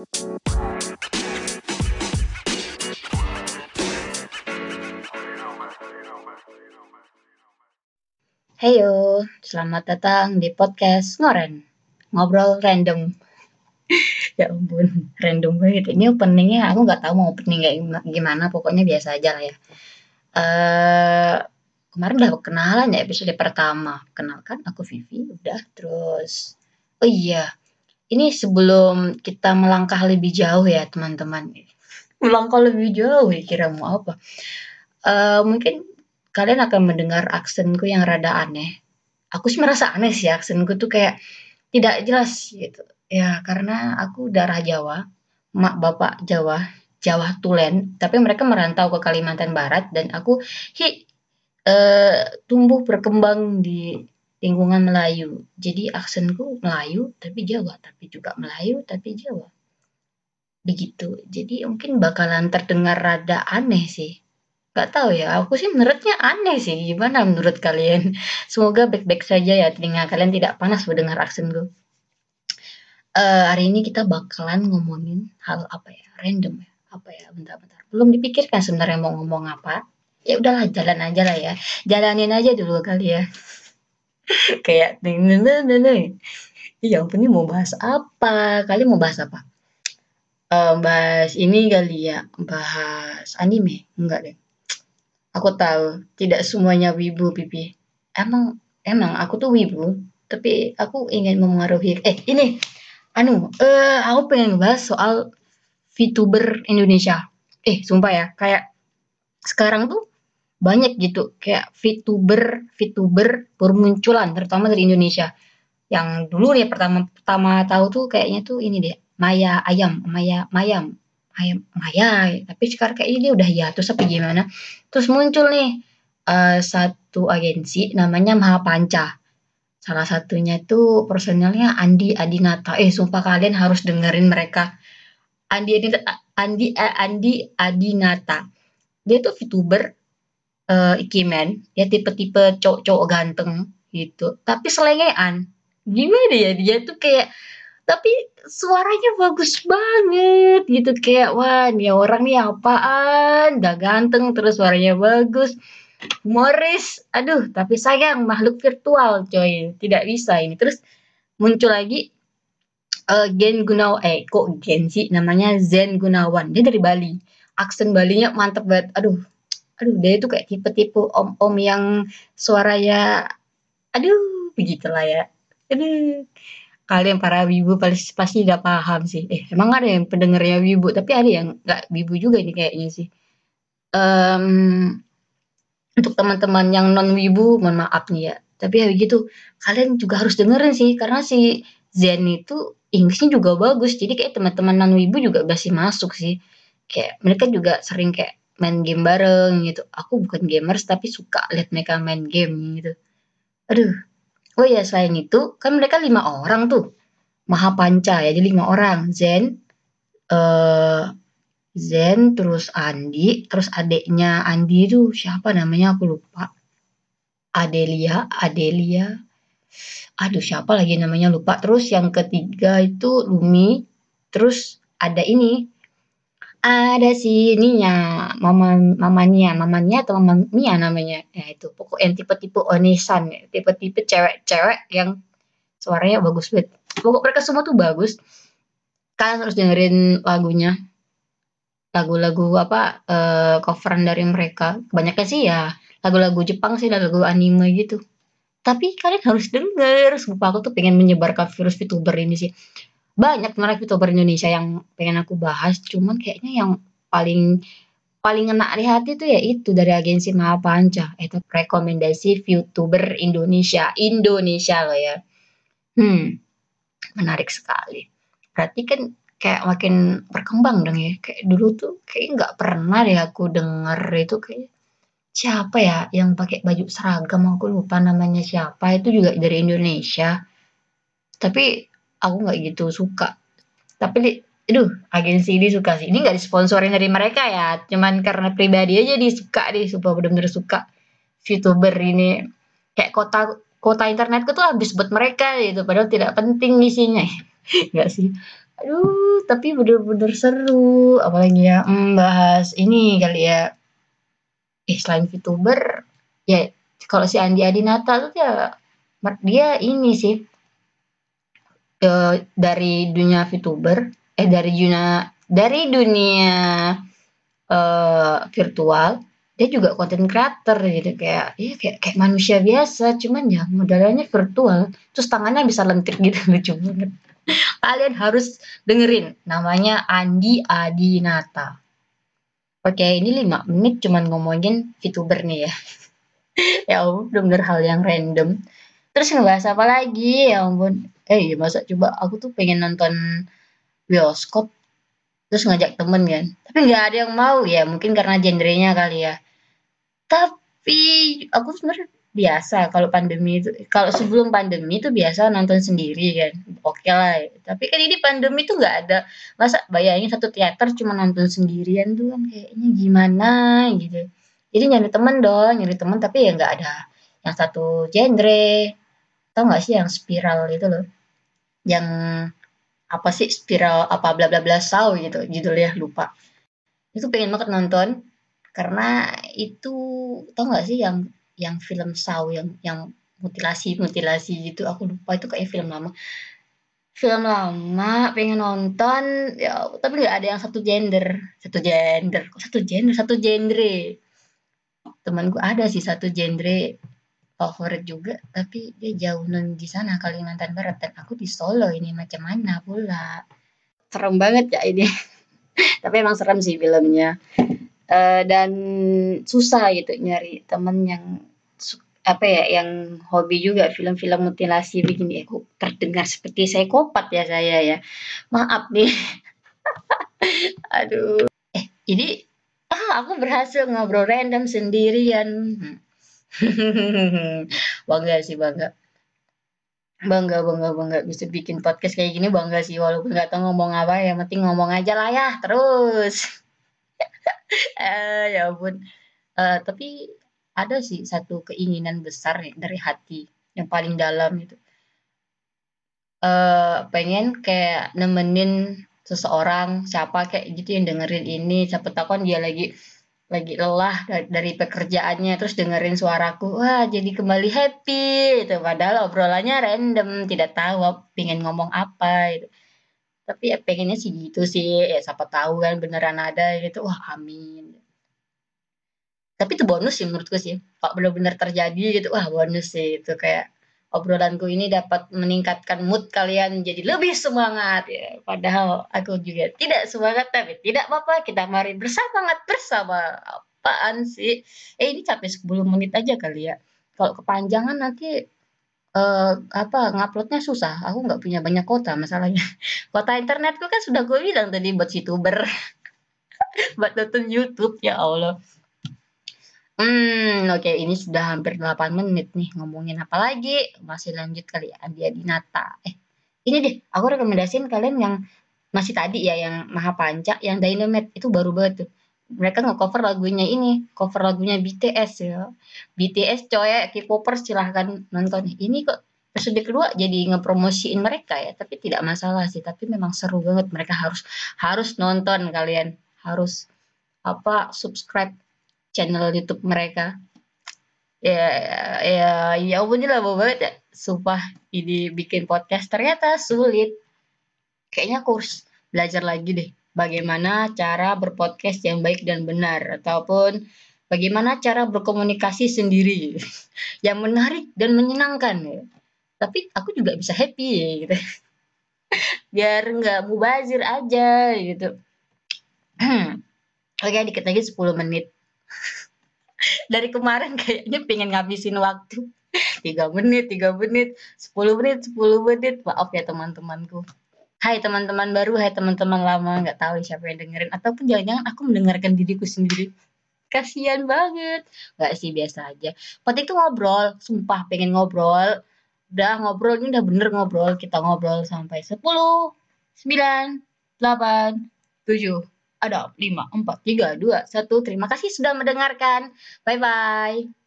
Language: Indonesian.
Heyo, selamat datang di podcast Ngoren. Ngobrol random. ya ampun, random banget. Ini openingnya aku nggak tahu mau opening kayak gimana, pokoknya biasa aja lah ya. Uh, kemarin udah kenalan ya episode pertama. Kenalkan aku Vivi, udah. Terus, oh iya, ini sebelum kita melangkah lebih jauh ya teman-teman. Melangkah lebih jauh ya kira mau apa. Uh, mungkin kalian akan mendengar aksenku yang rada aneh. Aku sih merasa aneh sih aksenku tuh kayak tidak jelas gitu. Ya karena aku darah Jawa, mak bapak Jawa, Jawa Tulen, tapi mereka merantau ke Kalimantan Barat dan aku hi uh, tumbuh berkembang di lingkungan Melayu. Jadi aksenku Melayu tapi Jawa, tapi juga Melayu tapi Jawa. Begitu. Jadi mungkin bakalan terdengar rada aneh sih. Gak tahu ya, aku sih menurutnya aneh sih. Gimana menurut kalian? Semoga baik-baik saja ya telinga kalian tidak panas mendengar aksenku. Uh, hari ini kita bakalan ngomongin hal apa ya? Random ya? Apa ya? Bentar-bentar. Belum dipikirkan sebenarnya mau ngomong apa. Ya udahlah, jalan aja lah ya. Jalanin aja dulu kali ya. Kayak nih ampun ini mau bahas apa? Kalian mau bahas apa? Uh, bahas ini kali ya, bahas anime? Enggak deh. Aku tahu, tidak semuanya wibu, Pipi. Emang emang aku tuh wibu, tapi aku ingin memengaruhi eh ini anu eh aku pengen bahas soal VTuber Indonesia. Eh, sumpah ya, kayak sekarang tuh banyak gitu kayak VTuber VTuber bermunculan terutama dari Indonesia. Yang dulu nih pertama pertama tahu tuh kayaknya tuh ini deh, Maya Ayam, Maya Mayam ayam Maya tapi sekarang kayak ini udah ya terus apa gimana. Terus muncul nih uh, satu agensi namanya Mahapanca. Salah satunya itu personelnya Andi Adinata. Eh sumpah kalian harus dengerin mereka. Andi Andi Andi, eh, Andi Adinata. Dia tuh VTuber uh, ikimen ya tipe-tipe cowok-cowok ganteng gitu. Tapi selengean. Gimana ya dia tuh kayak tapi suaranya bagus banget gitu. Kayak wah nih orang nih apaan? Udah ganteng terus suaranya bagus. Humoris aduh tapi sayang makhluk virtual coy. Tidak bisa ini. Terus muncul lagi uh, Gen Gunawan eh kok Gen sih namanya? Zen Gunawan. Dia dari Bali. Aksen Balinya mantep banget. Aduh aduh dia itu kayak tipe-tipe om-om yang suaranya aduh begitulah ya aduh kalian para wibu pasti pasti udah paham sih. Eh, emang ada yang pendengarnya wibu, tapi ada yang nggak wibu juga ini kayaknya sih. Um, untuk teman-teman yang non wibu, mohon maaf nih ya. Tapi ya begitu, kalian juga harus dengerin sih, karena si Zen itu Inggrisnya juga bagus. Jadi kayak teman-teman non wibu juga masih masuk sih. Kayak mereka juga sering kayak main game bareng gitu. Aku bukan gamers tapi suka lihat mereka main game gitu. Aduh, Oh ya selain itu kan mereka lima orang tuh. Mahapanca ya, jadi lima orang. Zen, uh, Zen, terus Andi, terus adiknya Andi itu siapa namanya aku lupa. Adelia, Adelia. Aduh siapa lagi namanya lupa. Terus yang ketiga itu Lumi. Terus ada ini ada si ininya, mama mamanya, mamanya atau mama Mia namanya. Ya itu, pokok yang tipe-tipe Onisan, tipe-tipe cewek-cewek yang suaranya bagus banget. Pokok mereka semua tuh bagus. Kalian harus dengerin lagunya. Lagu-lagu apa uh, coveran dari mereka. Kebanyakan sih ya lagu-lagu Jepang sih, lagu anime gitu. Tapi kalian harus denger. Sumpah aku tuh pengen menyebarkan virus VTuber ini sih banyak sebenarnya youtuber Indonesia yang pengen aku bahas cuman kayaknya yang paling paling ngena di hati tuh ya itu dari agensi Mahapanca itu rekomendasi youtuber Indonesia Indonesia loh ya. Hmm menarik sekali. Berarti kan kayak makin berkembang dong ya. Kayak dulu tuh kayak nggak pernah deh aku denger itu kayak siapa ya yang pakai baju seragam? Aku lupa namanya siapa. Itu juga dari Indonesia. Tapi aku nggak gitu suka. Tapi aduh agensi ini suka sih. Ini nggak disponsorin dari mereka ya. Cuman karena pribadi aja dia suka deh supaya bener-bener suka. Youtuber ini kayak kota kota internetku tuh habis buat mereka gitu. Padahal tidak penting isinya. Nggak sih? Aduh, tapi bener-bener seru. Apalagi ya, hmm, bahas ini kali ya. Eh, selain VTuber, ya kalau si Andi Adinata tuh ya dia ini sih uh, dari dunia VTuber, eh dari dunia dari dunia uh, virtual dia juga content creator gitu kayak ya kayak kayak manusia biasa cuman ya modalnya virtual terus tangannya bisa lentir gitu lucu banget. Kalian harus dengerin namanya Andi Adinata. Oke ini 5 menit cuman ngomongin VTuber nih ya. Ya ampun bener-bener hal yang random terus ngebahas apa lagi ya ampun eh masa coba aku tuh pengen nonton bioskop terus ngajak temen kan tapi nggak ada yang mau ya mungkin karena genrenya kali ya tapi aku sebenarnya biasa kalau pandemi itu kalau sebelum pandemi itu biasa nonton sendiri kan, oke lah. Tapi kan ini pandemi itu nggak ada masa bayangin satu teater cuma nonton sendirian tuh kan kayaknya gimana gitu. Jadi nyari temen dong, nyari temen tapi ya nggak ada yang satu genre. Tau nggak sih yang spiral itu loh, yang apa sih spiral apa bla bla bla saw gitu judulnya lupa. Itu pengen banget nonton, karena itu tau gak sih yang yang film Saw yang yang mutilasi mutilasi gitu aku lupa. Itu kayak film lama. Film lama pengen nonton ya tapi nggak ada yang satu gender. Satu gender satu gender? Satu genre. Temanku ada sih satu genre favorit juga tapi dia jauh non di sana Kalimantan Barat dan aku di Solo ini macam mana pula? Serem banget ya ini. Tapi emang serem sih filmnya. Uh, dan susah gitu nyari temen yang apa ya yang hobi juga film-film mutilasi begini. Aku terdengar seperti psikopat ya saya ya. Maaf nih. Aduh. Eh ini ah aku berhasil ngobrol random sendirian bangga sih bangga bangga bangga bangga bisa bikin podcast kayak gini bangga sih walaupun nggak tahu ngomong apa ya penting ngomong aja lah ya terus eh, ya ampun. Uh, tapi ada sih satu keinginan besar nih dari hati yang paling dalam itu. Uh, pengen kayak nemenin seseorang siapa kayak gitu yang dengerin ini siapa tahu kan dia lagi lagi lelah dari, pekerjaannya terus dengerin suaraku wah jadi kembali happy itu padahal obrolannya random tidak tahu pengen ngomong apa itu tapi ya pengennya sih gitu sih, ya siapa tahu kan beneran ada gitu, wah amin. Tapi itu bonus sih menurutku sih, kalau benar-benar terjadi gitu, wah bonus sih itu kayak obrolanku ini dapat meningkatkan mood kalian jadi lebih semangat ya. Padahal aku juga tidak semangat tapi tidak apa-apa kita mari bersemangat bersama. Apaan sih? Eh ini capek 10 menit aja kali ya. Kalau kepanjangan nanti uh, apa, nguploadnya susah, aku nggak punya banyak kota masalahnya. Kota internetku kan sudah gue bilang tadi buat YouTuber, buat nonton YouTube, ya Allah. Hmm, oke ini sudah hampir 8 menit nih, ngomongin apa lagi? Masih lanjut kali ya, Andi Adinata. Eh, ini deh, aku rekomendasiin kalian yang masih tadi ya, yang Maha Panca, yang Dynamite, itu baru banget tuh mereka nge-cover lagunya ini, cover lagunya BTS ya. BTS coy, K-popers silahkan nonton. Ini kok episode kedua jadi ngepromosiin mereka ya, tapi tidak masalah sih. Tapi memang seru banget. Mereka harus harus nonton kalian, harus apa subscribe channel YouTube mereka. Ya, ya, ya ampun lah banget ya. Sumpah ini bikin podcast ternyata sulit. Kayaknya kurs belajar lagi deh bagaimana cara berpodcast yang baik dan benar ataupun bagaimana cara berkomunikasi sendiri yang menarik dan menyenangkan ya. Tapi aku juga bisa happy ya gitu. Biar nggak mubazir aja gitu. Oke, dikit lagi 10 menit. Dari kemarin kayaknya pengen ngabisin waktu. 3 menit, 3 menit, 10 menit, 10 menit. Maaf ya teman-temanku. Hai teman-teman baru, hai teman-teman lama, nggak tahu siapa yang dengerin, ataupun jangan-jangan aku mendengarkan diriku sendiri. Kasian banget. Nggak sih, biasa aja. Penting tuh ngobrol, sumpah pengen ngobrol. Udah ngobrol, ini udah bener ngobrol. Kita ngobrol sampai 10, 9, 8, 7, ada 5, 4, 3, 2, 1. Terima kasih sudah mendengarkan. Bye-bye.